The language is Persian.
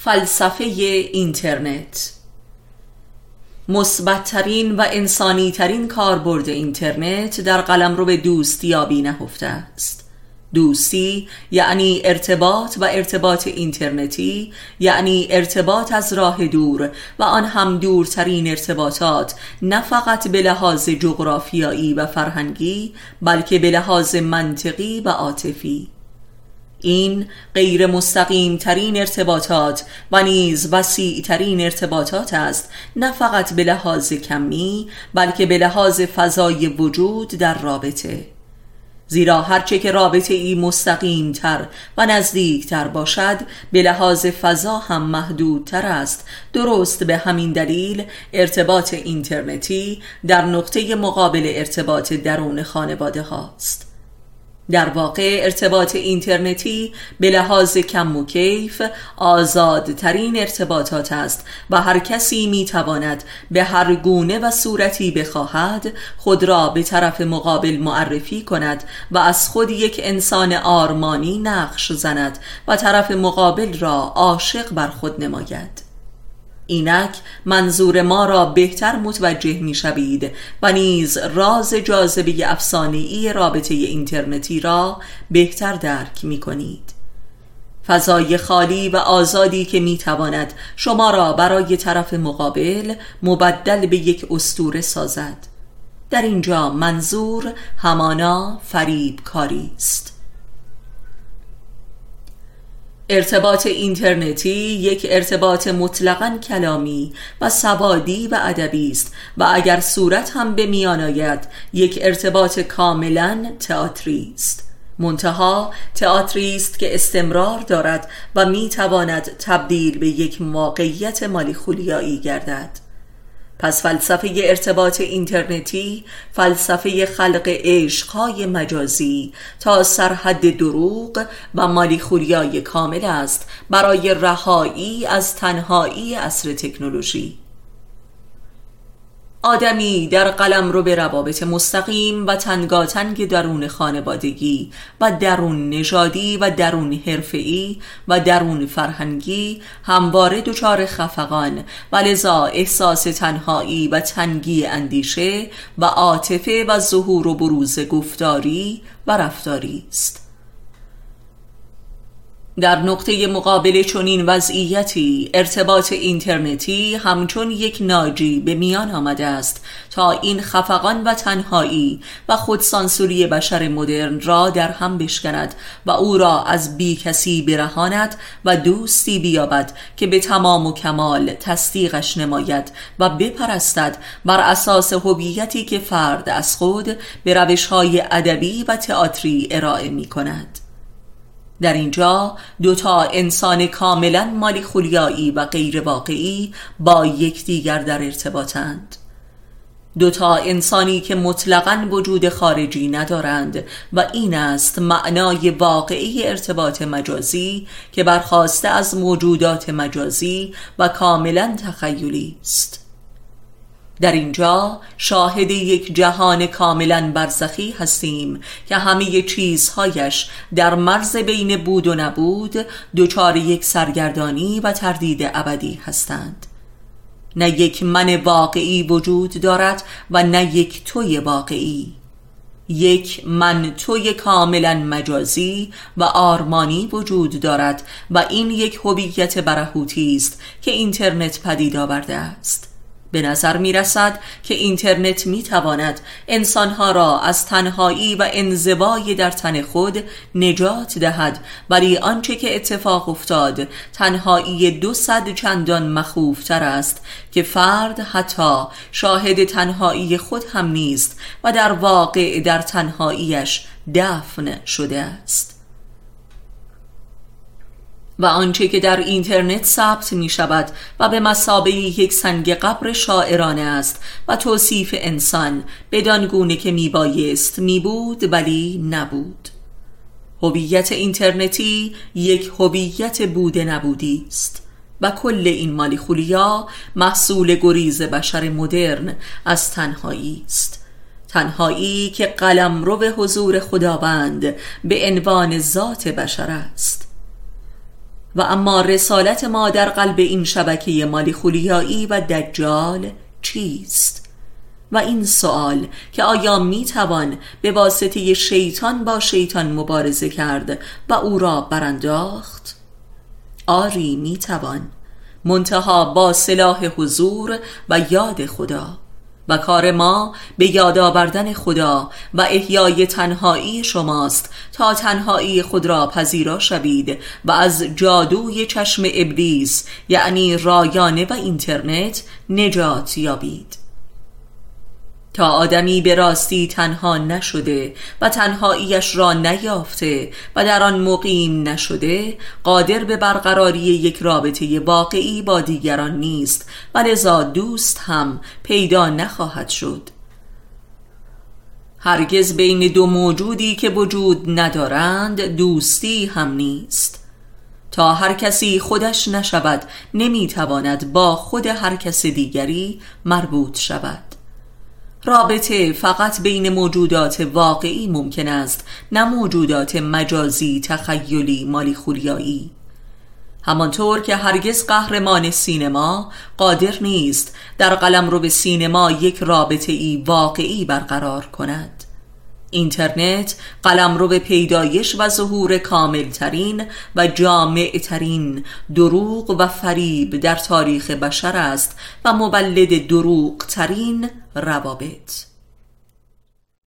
فلسفه اینترنت. مثبتترین و انسانی ترین کاربرد اینترنت در قلم رو به دوستیابی نهفته است. دوستی یعنی ارتباط و ارتباط اینترنتی یعنی ارتباط از راه دور و آن هم دورترین ارتباطات نه فقط به لحاظ جغرافیایی و فرهنگی بلکه به لحاظ منطقی و عاطفی. این غیر مستقیم ترین ارتباطات و نیز وسیع ترین ارتباطات است نه فقط به لحاظ کمی بلکه به لحاظ فضای وجود در رابطه. زیرا هرچه که رابطه ای مستقیم تر و نزدیک تر باشد به لحاظ فضا هم محدودتر است. درست به همین دلیل ارتباط اینترنتی در نقطه مقابل ارتباط درون خانواده هاست در واقع ارتباط اینترنتی به لحاظ کم و کیف آزادترین ارتباطات است و هر کسی می تواند به هر گونه و صورتی بخواهد خود را به طرف مقابل معرفی کند و از خود یک انسان آرمانی نقش زند و طرف مقابل را عاشق بر خود نماید. اینک منظور ما را بهتر متوجه می شوید و نیز راز جاذبه ای رابطه اینترنتی را بهتر درک می کنید فضای خالی و آزادی که می تواند شما را برای طرف مقابل مبدل به یک استوره سازد. در اینجا منظور همانا فریب کاری است. ارتباط اینترنتی یک ارتباط مطلقا کلامی و سوادی و ادبی است و اگر صورت هم به میان آید یک ارتباط کاملا تئاتری است. منتها تئاتری است که استمرار دارد و می تواند تبدیل به یک موقعیت مالی خولیایی گردد. پس فلسفه ارتباط اینترنتی فلسفه خلق عشقهای مجازی تا سرحد دروغ و مالی خوریای کامل است برای رهایی از تنهایی اصر تکنولوژی. آدمی در قلم رو به روابط مستقیم و تنگاتنگ درون خانوادگی و درون نژادی و درون حرفه‌ای و درون فرهنگی همواره دچار خفقان و لذا احساس تنهایی و تنگی اندیشه و عاطفه و ظهور و بروز گفتاری و رفتاری است. در نقطه مقابل چنین وضعیتی ارتباط اینترنتی همچون یک ناجی به میان آمده است تا این خفقان و تنهایی و خودسانسوری بشر مدرن را در هم بشکند و او را از بی کسی برهاند و دوستی بیابد که به تمام و کمال تصدیقش نماید و بپرستد بر اساس هویتی که فرد از خود به روشهای ادبی و تئاتری ارائه می کند در اینجا دوتا انسان کاملا مالی خولیایی و غیر واقعی با یکدیگر در ارتباطند. دوتا انسانی که مطلقا وجود خارجی ندارند و این است معنای واقعی ارتباط مجازی که برخواسته از موجودات مجازی و کاملا تخیلی است. در اینجا شاهد یک جهان کاملا برزخی هستیم که همه چیزهایش در مرز بین بود و نبود دچار یک سرگردانی و تردید ابدی هستند. نه یک من واقعی وجود دارد و نه یک توی واقعی. یک من توی کاملا مجازی و آرمانی وجود دارد و این یک هویت برهوتی است که اینترنت پدید آورده است. به نظر می رسد که اینترنت می تواند انسانها را از تنهایی و انزوای در تن خود نجات دهد. ولی آنچه که اتفاق افتاد تنهایی دو صد چندان مخوفتر است که فرد حتی شاهد تنهایی خود هم نیست و در واقع در تنهاییش دفن شده است. و آنچه که در اینترنت ثبت می شود و به مسابه یک سنگ قبر شاعرانه است و توصیف انسان بدان گونه که می بایست می بود ولی نبود. هویت اینترنتی یک هویت بوده نبودی است و کل این مالی خولیا محصول گریز بشر مدرن از تنهایی است. تنهایی که قلم رو به حضور خداوند به عنوان ذات بشر است. و اما رسالت ما در قلب این شبکه مالی خولیایی و دجال چیست؟ و این سوال که آیا می توان به واسطه شیطان با شیطان مبارزه کرد و او را برانداخت؟ آری می توان منتها با سلاح حضور و یاد خدا و کار ما به یاد آوردن خدا و احیای تنهایی شماست تا تنهایی خود را پذیرا شوید و از جادوی چشم ابلیس یعنی رایانه و اینترنت نجات یابید. تا آدمی به راستی تنها نشده و تنهاییش را نیافته و در آن مقیم نشده قادر به برقراری یک رابطه واقعی با دیگران نیست و لذا دوست هم پیدا نخواهد شد. هرگز بین دو موجودی که وجود ندارند دوستی هم نیست. تا هر کسی خودش نشود نمی‌تواند با خود هر کس دیگری مربوط شود. رابطه فقط بین موجودات واقعی ممکن است نه موجودات مجازی تخیلی مالی خولیایی همانطور که هرگز قهرمان سینما قادر نیست در قلم رو به سینما یک رابطه ای واقعی برقرار کند. اینترنت قلم رو به پیدایش و ظهور کاملترین و جامعترین دروغ و فریب در تاریخ بشر است و مولد دروغ ترین روابط.